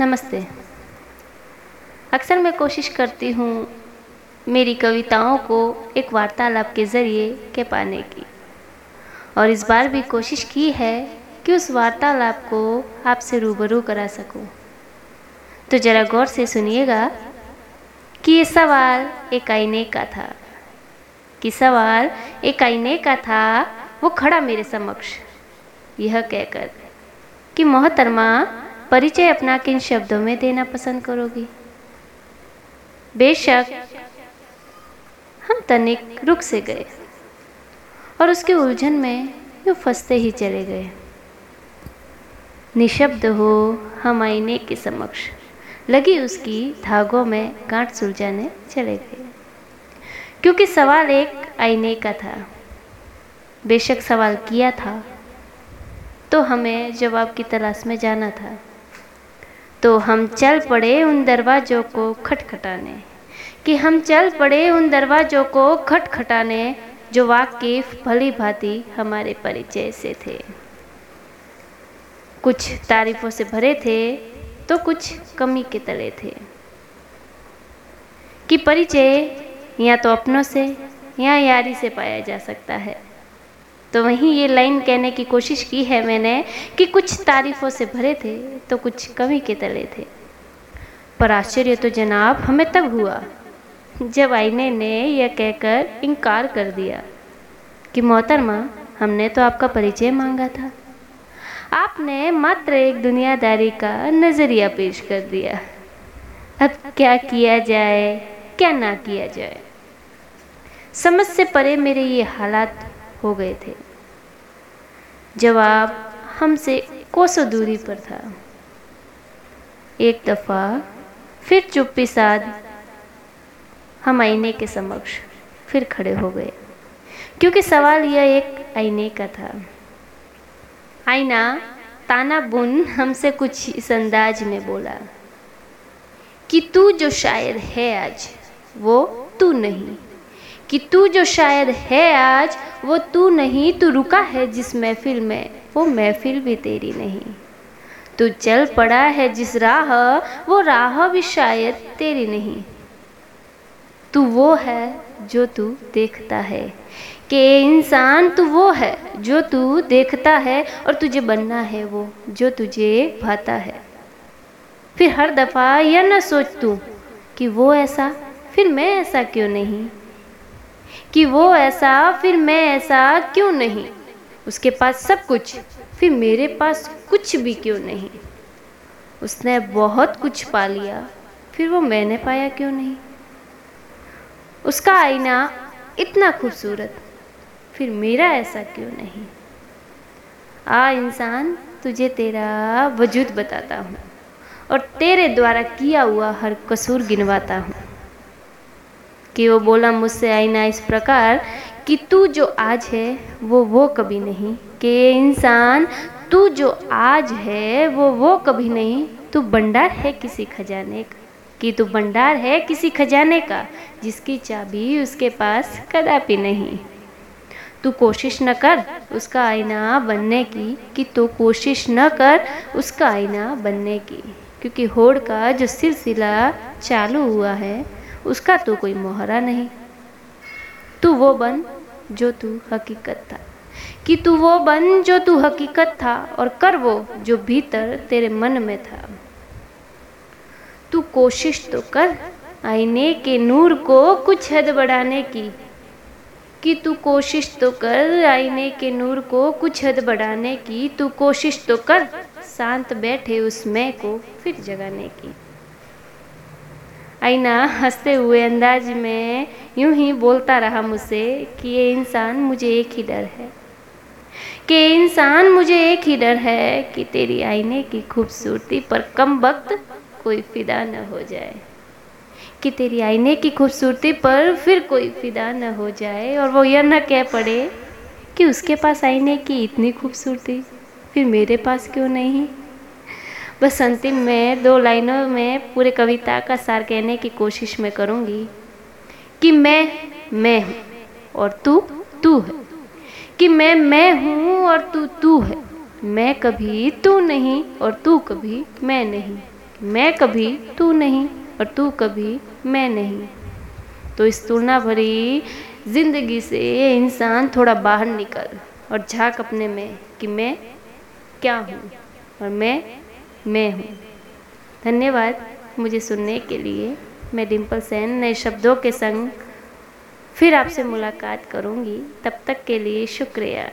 नमस्ते। अक्सर मैं कोशिश करती हूँ मेरी कविताओं को एक वार्तालाप के ज़रिए के पाने की। और इस बार भी कोशिश की है कि उस वार्तालाप को आपसे रूबरू करा सकूँ। तो ज़रा गौर से सुनिएगा कि ये सवाल एक आईने का था। कि सवाल एक आईने का था, वो खड़ा मेरे समक्ष। यह कहकर कि मोहतरमा परिचय अपना किन शब्दों में देना पसंद करोगी? बेशक, हम तनिक रुक से गए और उसके उलझन में यूँ फंसते ही चले गए। निशब्द हो हम आईने के समक्ष लगी उसकी धागों में गांठ सुलझाने चले गए। क्योंकि सवाल एक आईने का था। बेशक सवाल किया था तो हमें जवाब की तलाश में जाना था। तो हम चल पड़े उन दरवाज़ों को खटखटाने। कि हम चल पड़े उन दरवाज़ों को खटखटाने, जो वाकिफ भली भांति हमारे परिचय से थे। कुछ तारीफों से भरे थे तो कुछ कमी के तले थे। कि परिचय या तो अपनों से या यारी से पाया जा सकता है। तो वहीं ये लाइन कहने की कोशिश की है मैंने कि कुछ तारीफ़ों से भरे थे तो कुछ कमी के तले थे। पर आश्चर्य तो जनाब हमें तब हुआ जब आईने ने यह कहकर इनकार कर दिया कि मोहतरमा, हमने तो आपका परिचय मांगा था। आपने मात्र एक दुनियादारी का नज़रिया पेश कर दिया। अब क्या किया जाए, क्या ना किया जाए? समझ से परे मेरे ये हालात हो गए थे। जवाब हमसे कोसों दूरी पर था। एक दफ़ा फिर चुप्पी साध हम आईने के समक्ष फिर खड़े हो गए, क्योंकि सवाल यह एक आईने का था। आईना ताना बुन हमसे कुछ इस अंदाज में बोला कि तू जो शायर है आज, वो तू नहीं। कि तू जो शायद है आज, वो तू नहीं, तू रुका है जिस महफिल में, वो महफिल भी तेरी नहीं। तू चल पड़ा है जिस राह, वो राह भी शायद तेरी नहीं। तू वो है जो तू देखता है, कि इंसान तू वो है जो तू देखता है, और तुझे बनना है वो जो तुझे भाता है। फिर हर दफ़ा यह ना सोच तू कि वो ऐसा, फिर मैं ऐसा क्यों नहीं? कि वो ऐसा, फिर मैं ऐसा क्यों नहीं? उसके पास सब कुछ, फिर मेरे पास कुछ भी क्यों नहीं? उसने बहुत कुछ पा लिया, फिर वो मैंने पाया क्यों नहीं? उसका आईना इतना खूबसूरत, फिर मेरा ऐसा क्यों नहीं? आ इंसान, तुझे तेरा वजूद बताता हूँ और तेरे द्वारा किया हुआ हर कसूर गिनवाता हूँ। कि वो बोला मुझसे आईना इस प्रकार कि तू जो आज है, वो वो कभी नहीं। कि इंसान तू जो आज है, वो वो कभी नहीं। तू भंडार है किसी खजाने का। कि तू भंडार है किसी खजाने का, जिसकी चाबी उसके पास कदापि नहीं। तू कोशिश न कर उसका आईना बनने की, कि तू कोशिश न कर उसका आईना बनने की, क्योंकि होड़ का जो सिलसिला चालू हुआ है उसका तो कोई मोहरा नहीं। तू वो बन जो तू हकीकत था। कि तू वो बन जो तू हकीकत था और कर वो जो भीतर तेरे मन में था। तू कोशिश तो कर आईने के नूर को कुछ हद बढ़ाने की। कि तू कोशिश तो कर आईने के नूर को कुछ हद बढ़ाने की। तू कोशिश तो कर शांत बैठे उस मैं को फिर जगाने की। आईना हँसते हुए अंदाज में यूँ ही बोलता रहा मुझसे कि ये इंसान मुझे एक ही डर है। कि इंसान मुझे एक ही डर है कि तेरी आईने की खूबसूरती पर कम वक्त कोई फिदा न हो जाए। कि तेरी आईने की खूबसूरती पर फिर कोई फिदा न हो जाए और वो यह न कह पड़े कि उसके पास आईने की इतनी खूबसूरती फिर मेरे पास क्यों नहीं? बस अंतिम में दो लाइनों में पूरे कविता का सार कहने की कोशिश मैं करूँगी कि मैं मैं हूँ और तू तू है। कि मैं मैं हूँ और तू तू है। मैं कभी तू नहीं और तू कभी मैं नहीं। मैं कभी तू नहीं और तू कभी मैं नहीं। तो इस तुलना भरी ज़िंदगी से इंसान थोड़ा बाहर निकल और झाँक अपने में कि मैं क्या हूँ और मैं मैं हूँ। धन्यवाद मुझे सुनने के लिए। मैं डिम्पल सेन, नए शब्दों के संग फिर आपसे मुलाकात करूँगी। तब तक के लिए शुक्रिया।